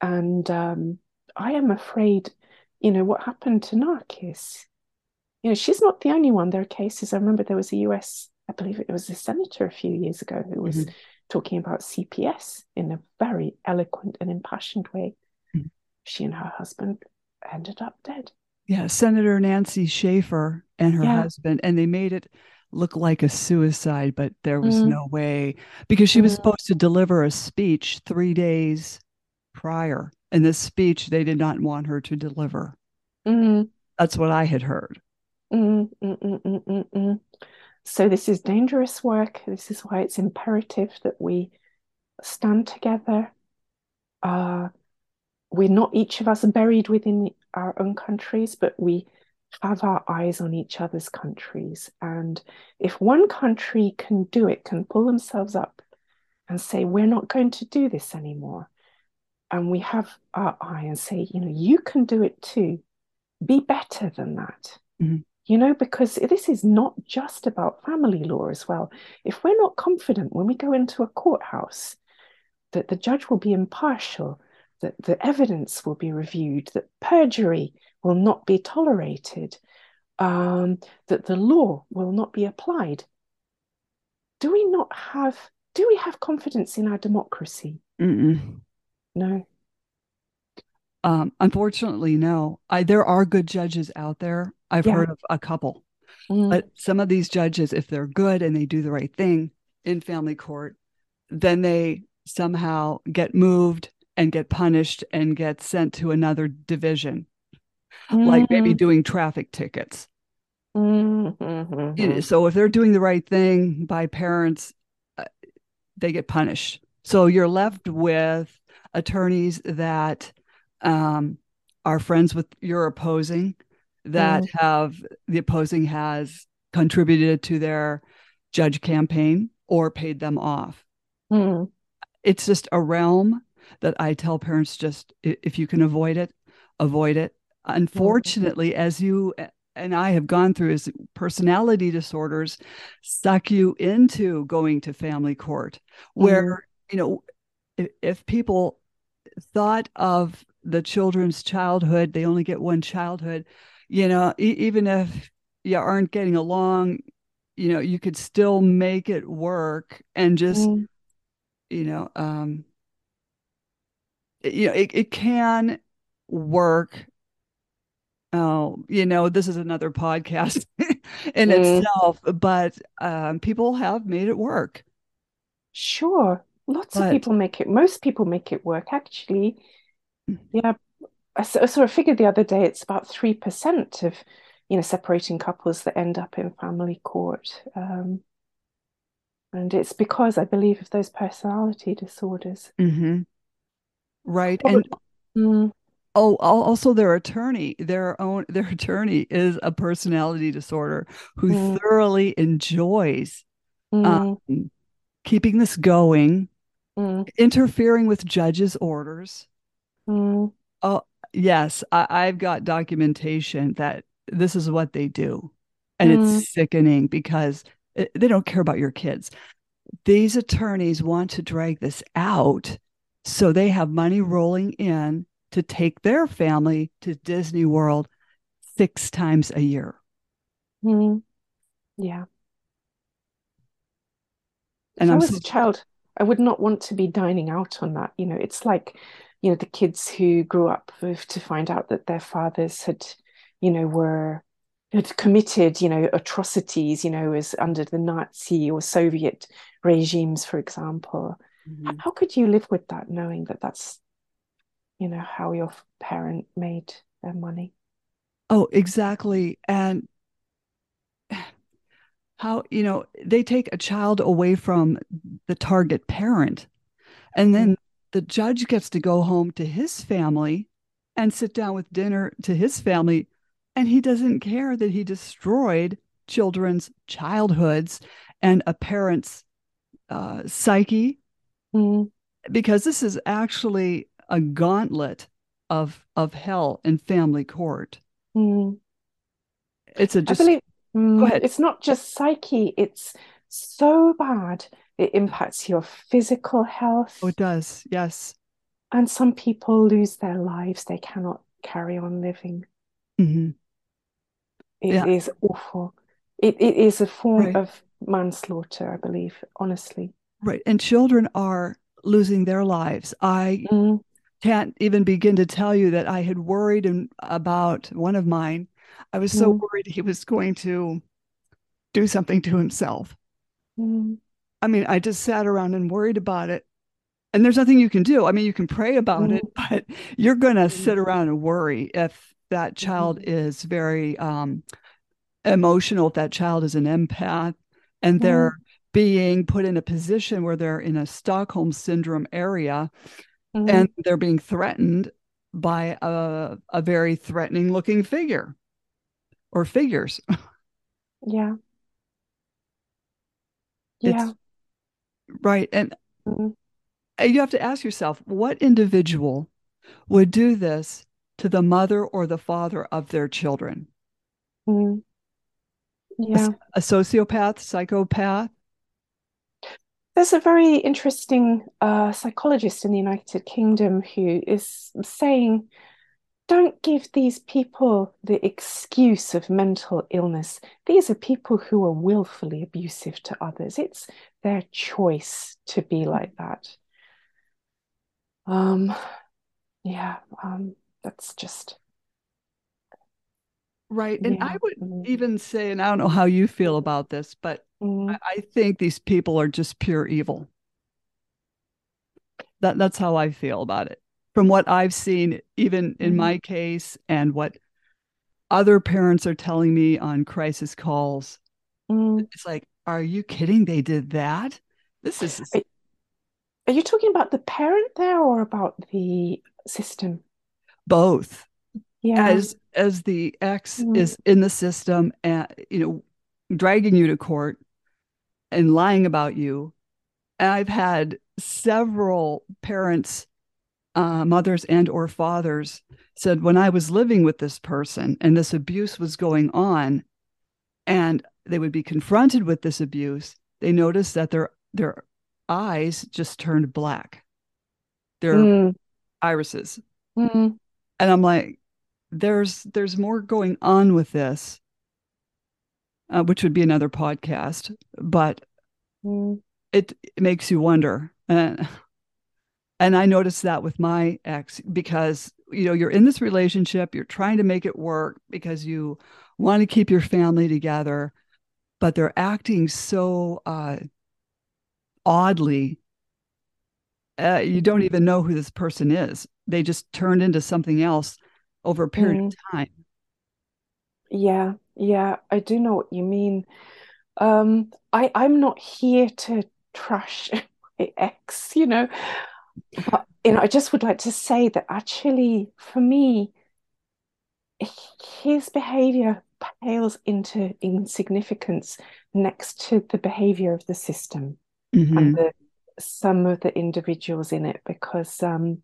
And um, I am afraid, you know, what happened to Narkis, you know, she's not the only one. There are cases. I remember there was a US, I believe it was a senator a few years ago who was mm-hmm talking about CPS in a very eloquent and impassioned way. Mm. She and her husband ended up dead. Yeah, Senator Nancy Schaefer and her yeah. husband, and they made it look like a suicide, but there was mm. no way because she was mm. supposed to deliver a speech three days prior. And this speech they did not want her to deliver. Mm. That's what I had heard. Mm, mm, mm, so, this is dangerous work. This is why it's imperative that we stand together. Uh, we're not each of us buried within our own countries, but we have our eyes on each other's countries. And if one country can do it, can pull themselves up and say, we're not going to do this anymore. And we have our eye and say, you know, you can do it too. Be better than that. Mm-hmm. You know, because this is not just about family law as well. If we're not confident when we go into a courthouse that the judge will be impartial, that the evidence will be reviewed, that perjury will not be tolerated, um, that the law will not be applied. Do we not have, do we have confidence in our democracy? Mm-mm. No. Um, unfortunately, no. I, there are good judges out there. I've yeah. heard of a couple. Mm. But some of these judges, if they're good and they do the right thing in family court, then they somehow get moved and get punished and get sent to another division, mm-hmm. like maybe mm-hmm. doing traffic tickets. Mm-hmm. So if they're doing the right thing by parents, uh, they get punished. So you're left with attorneys that um, are friends with your opposing, that mm. have the opposing has contributed to their judge campaign or paid them off. Mm. It's just a realm that I tell parents just if you can avoid it, avoid it. Unfortunately, as you and I have gone through is personality disorders suck you into going to family court where mm you know if, if, people thought of the children's childhood they only get one childhood you know e- even if you aren't getting along you know you could still make it work and just mm. you know um you know it, it can work oh you know this is another podcast in mm. itself but um, people have made it work sure lots but, of people make it most people make it work actually mm. yeah I, I sort of figured the other day it's about 3% of you know separating couples that end up in family court um, and it's because i believe of those personality disorders mm-hmm. Right and mm. Oh, also their attorney, their own their attorney is a personality disorder who mm. thoroughly enjoys um, keeping this going, interfering with judges' orders. Oh, yes, I, have got documentation that this is what they do, and it's mm. sickening because it, they don't care about your kids. These attorneys want to drag this out so they have money rolling in to take their family to Disney World six times a year. Mm. Yeah. And if I'm I was so- a child, I would not want to be dining out on that. You know, it's like, you know, the kids who grew up with, to find out that their fathers had, you know, were had committed, you know, atrocities, you know, as under the Nazi or Soviet regimes, for example. Mm-hmm. How could you live with that, knowing that that's you know how your parent made their money oh exactly and how you know they take a child away from the target parent and then mm-hmm. the judge gets to go home to his family and sit down with dinner to his family and he doesn't care that he destroyed children's childhoods and a parent's uh, psyche mm-hmm. because this is actually a gauntlet of of hell in family court. Mm. It's a just believe, mm, go ahead. It's not just psyche, it's so bad it impacts your physical health. Oh, it does, yes. And some people lose their lives, they cannot carry on living. Mm-hmm. It yeah. is awful. It, it is a form right. of manslaughter, I believe, honestly. Right. And children are losing their lives. I mm can't even begin to tell you that I had worried and about one of mine. I was so mm. worried he was going to do something to himself. Mm. I mean, I just sat around and worried about it. And there's nothing you can do. I mean, you can pray about it, but you're going to sit mm. around and worry if that child mm-hmm. is very um, emotional, if that child is an empath and they're. Being put in a position where they're in a Stockholm syndrome area mm-hmm. and they're being threatened by a, a very threatening looking figure or figures. Yeah. Yeah. It's, right. And mm-hmm. you have to ask yourself what individual would do this to the mother or the father of their children? Mm-hmm. Yeah. A, a sociopath, psychopath? There's a very interesting uh, psychologist in the United Kingdom who is saying don't give these people the excuse of mental illness. These are people who are willfully abusive to others. It's their choice to be like that. Um, yeah, um, that's just right. And yeah. I would mm. even say, and I don't know how you feel about this, but mm. I, I think these people are just pure evil. That that's how I feel about it from what I've seen, even in mm-hmm. my case, and what other parents are telling me on crisis calls, mm. it's like, are you kidding? They did that? This is. Are, are you talking about the parent there or about the system? Both. Yeah. As as the ex mm. is in the system and you know dragging you to court and lying about you. And I've had several parents uh, mothers and or fathers said when i was living with this person and this abuse was going on and they would be confronted with this abuse they noticed that their their eyes just turned black their mm. irises mm. and i'm like there's there's more going on with this uh, which would be another podcast but mm. it, it makes you wonder. Uh, and i noticed that with my ex because you know you're in this relationship you're trying to make it work because you want to keep your family together but they're acting so uh, oddly uh, you don't even know who this person is. They just turned into something else over a period mm. of time yeah yeah i do know what you mean um i i'm not here to trash my ex you know but you know, I just would like to say that actually, for me, his behavior pales into insignificance next to the behavior of the system mm-hmm. and the, some of the individuals in it because um,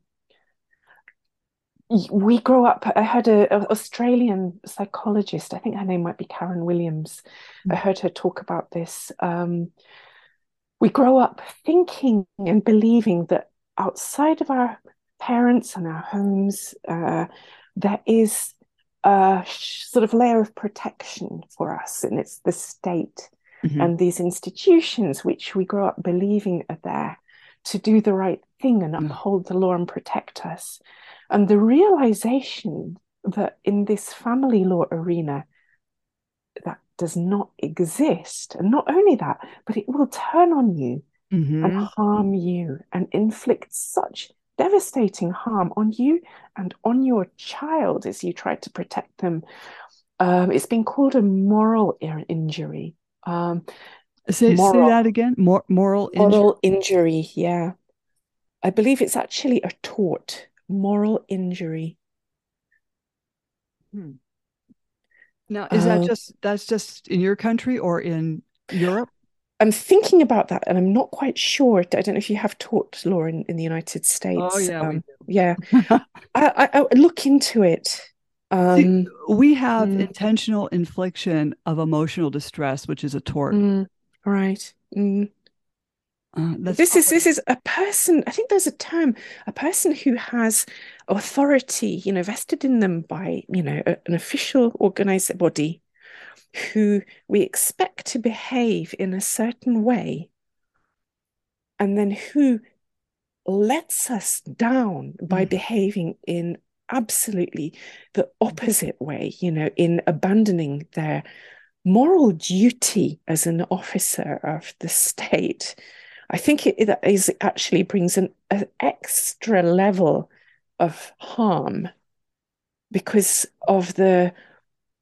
we grow up i heard an australian psychologist i think her name might be karen williams mm-hmm. i heard her talk about this um, we grow up thinking and believing that outside of our parents and our homes, uh, there is a sort of layer of protection for us, and it's the state mm-hmm. and these institutions which we grow up believing are there to do the right thing and mm. uphold the law and protect us. And the realization that in this family law arena, that does not exist. And not only that, but it will turn on you mm-hmm. and harm you and inflict such devastating harm on you and on your child as you try to protect them. Um, it's been called a moral injury. Um, say, moral, say that again. Mor- moral injury. Moral injury. Yeah, I believe it's actually a tort. Moral injury. Hmm. Now, is uh, that just that's just in your country or in Europe? I'm thinking about that and I'm not quite sure. I don't know if you have taught law in, in the United States. Oh, yeah. Um, yeah. I, I, I, look into it. Um, See, we have mm, intentional infliction of emotional distress, which is a tort. Mm, right. Mm. Uh, this is this is a person. I think there's a term, a person who has authority, you know, vested in them by you know a, an official organized body, who we expect to behave in a certain way, and then who lets us down by mm. behaving in absolutely the opposite way, you know, in abandoning their moral duty as an officer of the state. I think it, it is actually brings an, an extra level of harm because of the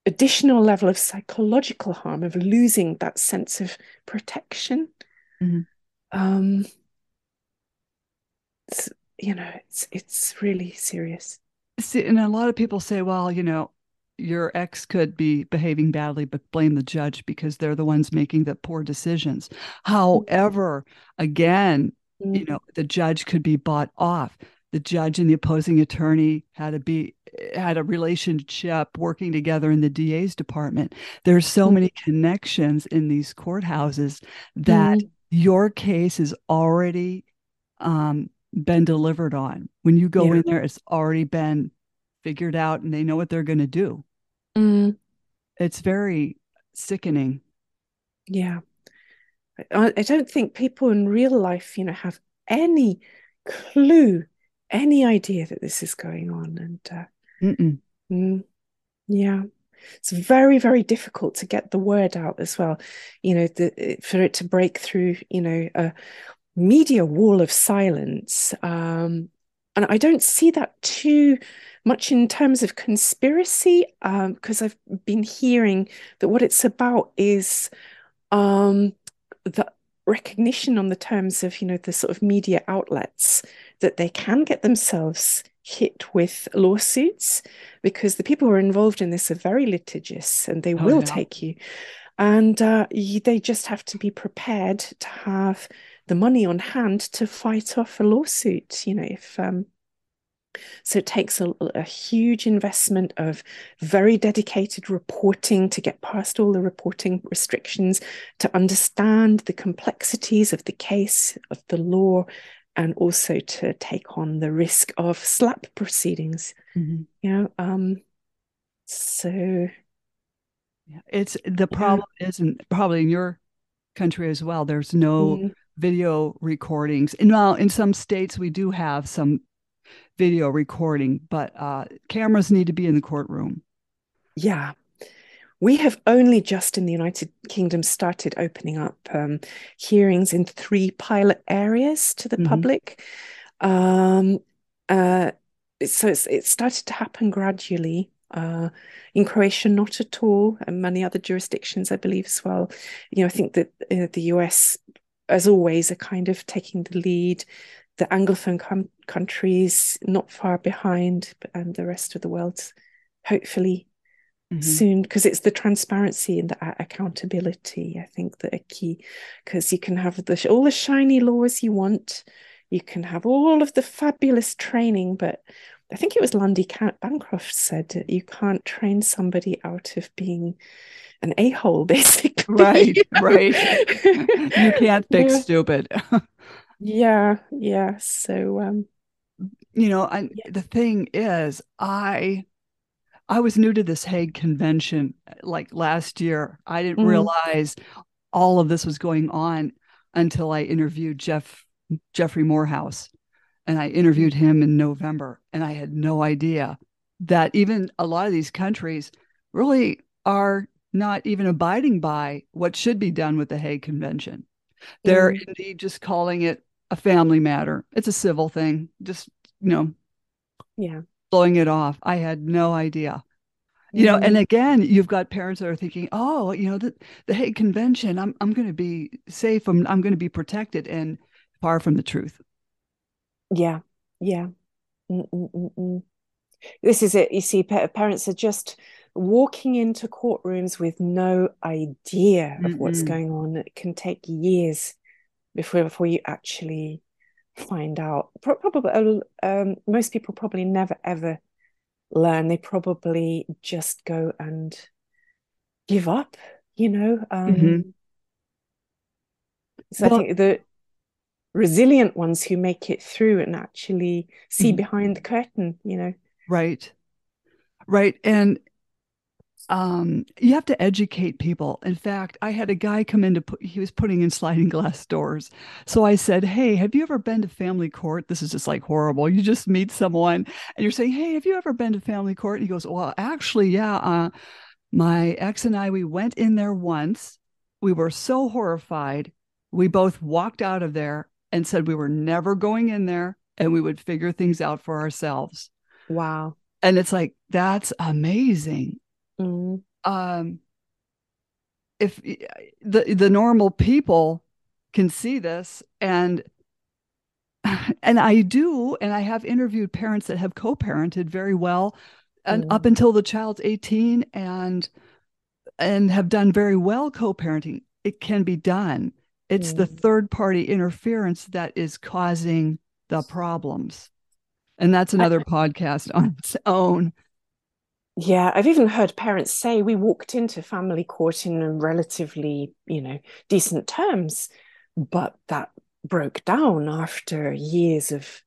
additional level of psychological harm of losing that sense of protection. Mm-hmm. Um, it's, you know, it's it's really serious. See, and a lot of people say, well, you know, your ex could be behaving badly, but blame the judge because they're the ones making the poor decisions. However, again, mm-hmm. you know, the judge could be bought off. The judge and the opposing attorney had to be had a relationship working together in the DA's department. There's so mm-hmm. many connections in these courthouses that mm-hmm. your case is already um, been delivered on. When you go yeah. in there, it's already been figured out and they know what they're going to do. Mm. It's very sickening. Yeah. I, I don't think people in real life, you know, have any clue, any idea that this is going on. And uh, mm, yeah, it's very, very difficult to get the word out as well. You know, the, for it to break through, you know, a media wall of silence. Um, and I don't see that too much in terms of conspiracy, because um, I've been hearing that what it's about is um, the recognition on the terms of, you know, the sort of media outlets that they can get themselves hit with lawsuits because the people who are involved in this are very litigious and they oh, will yeah. take you. And uh, they just have to be prepared to have the money on hand to fight off a lawsuit. You know, if um, so it takes a, a, huge investment of very dedicated reporting to get past all the reporting restrictions, to understand the complexities of the case, of the law, and also to take on the risk of SLAPP proceedings. Mm-hmm. You know, um, so yeah, it's the problem yeah. isn't probably in your country as well. There's no mm-hmm. Video recordings. And now in some states we do have some video recording, but uh, cameras need to be in the courtroom. Yeah. We have only just in the United Kingdom started opening up um, hearings in three pilot areas to the mm-hmm. public. Um, uh, so it's, it started to happen gradually. Uh, in Croatia, not at all, and many other jurisdictions, I believe, as well. You know, I think that uh, the US, as always, are kind of taking the lead the Anglophone com- countries not far behind, and the rest of the world, hopefully mm-hmm. soon, because it's the transparency and the accountability, I think, that are key. Because you can have the, all the shiny laws you want, you can have all of the fabulous training, but I think it was Lundy Bancroft said that you can't train somebody out of being an a hole, basically. Right, right. you can't fix yeah. stupid. Yeah, yeah. So um you know, I, yeah. the thing is I I was new to this Hague convention like last year. I didn't mm. realize all of this was going on until I interviewed Jeff Jeffrey Morehouse, and I interviewed him in November and I had no idea that even a lot of these countries really are not even abiding by what should be done with the Hague Convention. They're mm. indeed just calling it a family matter. It's a civil thing. Just, you know, yeah, blowing it off. I had no idea. You know, and again, you've got parents that are thinking, "Oh, you know, the the Hague Convention, I'm I'm going to be safe, I'm I'm going to be protected," and far from the truth. Yeah, yeah. Mm-mm-mm-mm. This is it. You see, parents are just walking into courtrooms with no idea of Mm-mm. what's going on. It can take years before before you actually find out. Probably um, most people probably never ever learn. They probably just go and give up. You know. Um, mm-hmm. So well, I think the resilient ones who make it through and actually see mm-hmm. behind the curtain. You know. Right. Right. And um, you have to educate people. In fact, I had a guy come in to put, he was putting in sliding glass doors. So I said, Hey, have you ever been to family court? This is just like horrible. You just meet someone and you're saying, Hey, have you ever been to family court? And he goes, Well, actually, yeah. Uh, my ex and I, we went in there once. We were so horrified. We both walked out of there and said we were never going in there and we would figure things out for ourselves. Wow. And it's like, that's amazing. Mm. Um, if the the normal people can see this and and I do, and I have interviewed parents that have co-parented very well, and Mm. up until the child's 18 and and have done very well co-parenting. It can be done. It's the Mm. third party interference that is causing the problems. And that's another podcast on its own. Yeah, I've even heard parents say we walked into family court in relatively, you know, decent terms, but that broke down after years of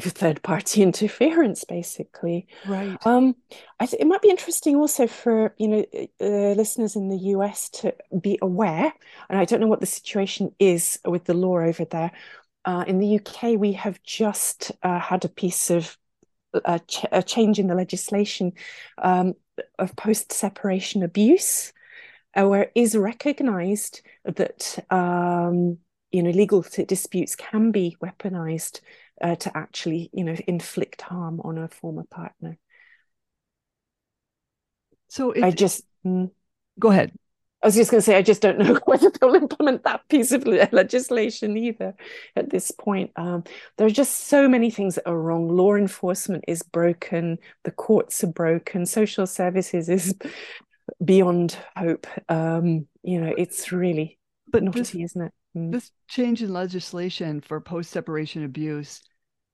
third party interference, basically. Right. Um, I think it might be interesting also for, you know, uh, listeners in the US to be aware, and I don't know what the situation is with the law over there. Uh, in the UK, we have just uh, had a piece of a, ch a change in the legislation um, of post-separation abuse, uh, where it is recognised that um, you know legal disputes can be weaponized uh, to actually you know inflict harm on a former partner. So if, I just mm, go ahead. I was just going to say I just don't know whether they'll implement that piece of legislation either at this point. Um, there are just so many things that are wrong. Law enforcement is broken. The courts are broken. Social services is beyond hope. Um, you know, it's really But naughty, this, isn't it? Mm. this change in legislation for post separation abuse,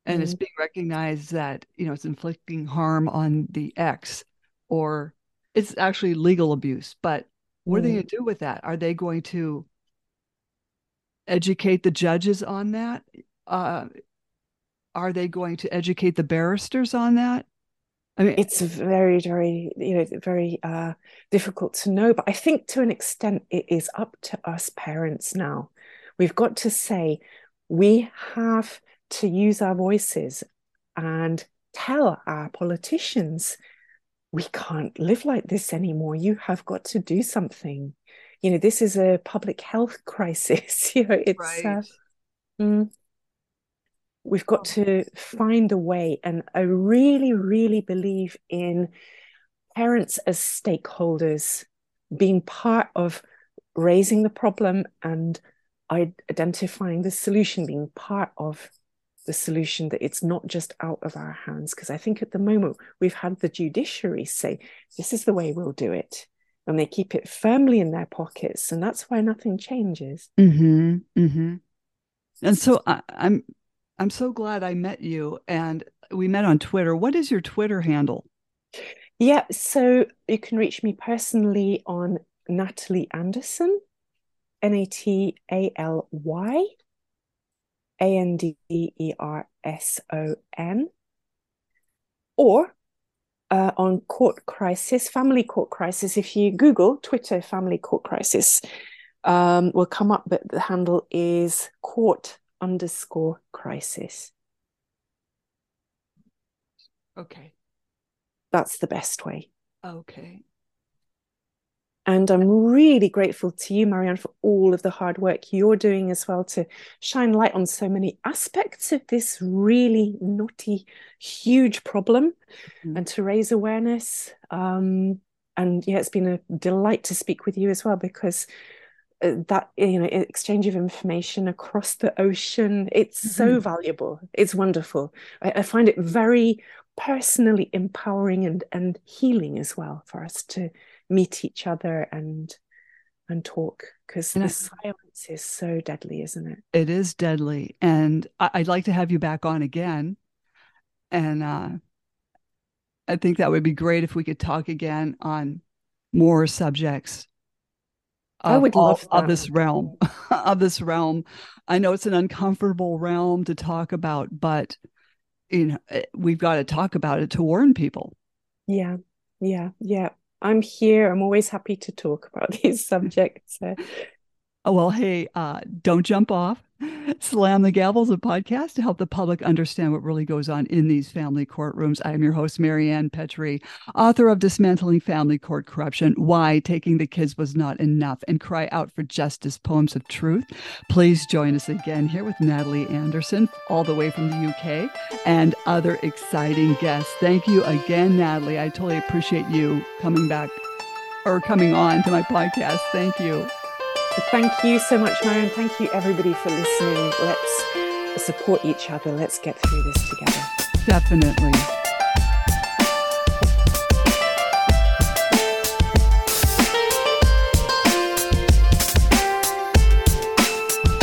and it's Mm. being recognized that, you know, it's inflicting harm on the ex or it's actually legal abuse. But what are they Mm. going to do with that? Are they going to educate the judges on that? Uh, are they going to educate the barristers on that? I mean, It's very, very, you know, very uh, difficult to know. But I think to an extent, it is up to us parents now. We've got to say, we have to use our voices and tell our politicians, we can't live like this anymore. You have got to do something. You know, this is a public health crisis. you know, it's uh, mm, we've got to find a way. And I really, really believe in parents as stakeholders being part of raising the problem and identifying the solution, being part of the solution, that it's not just out of our hands. Because I think at the moment we've had the judiciary say, this is the way we'll do it. And they keep it firmly in their pockets. And that's why nothing changes. Mm-hmm, mm-hmm. And so I, I'm I'm so glad I met you and we met on Twitter. What is your Twitter handle? Yeah, so you can reach me personally on Nataly Anderson, N A T A L Y A N D E R S O N, or uh, on Court Crisis, Family Court Crisis. If you Google Twitter Family Court Crisis, um, will come up, but the handle is Court underscore Crisis. Okay. That's the best way. Okay. And I'm really grateful to you, Marianne, for all of the hard work you're doing as well to shine light on so many aspects of this really naughty, huge problem Mhm. and to raise awareness. Um, and yeah, it's been a delight to speak with you as well because uh, that you know exchange of information across the ocean it's so Mhm. valuable it's wonderful I, I find it very personally empowering and and healing as well for us to meet each other and and talk because the I- silence is so deadly isn't it It is deadly. And I, I'd like to have you back on again. And uh, I think that would be great if we could talk again on more subjects I of, would all- love of this realm. of this realm. I know it's an uncomfortable realm to talk about, but you know, eh, we've got to talk about it to warn people. yeah yeah yeah i'm here. I'm always happy to talk about these subjects Oh, well, hey, uh, don't jump off. Slam the Gavels, a podcast to help the public understand what really goes on in these family courtrooms. I am your host, Marianne Petrie, author of Dismantling Family Court Corruption Why Taking the Kids Was Not Enough and Cry Out for Justice Poems of Truth. Please join us again here with Nataly Anderson, all the way from the UK, and other exciting guests. Thank you again, Nataly. I totally appreciate you coming back or coming on to my podcast. Thank you. Thank you so much, Marion. Thank you, everybody, for listening. Let's support each other. Let's get through this together. Definitely.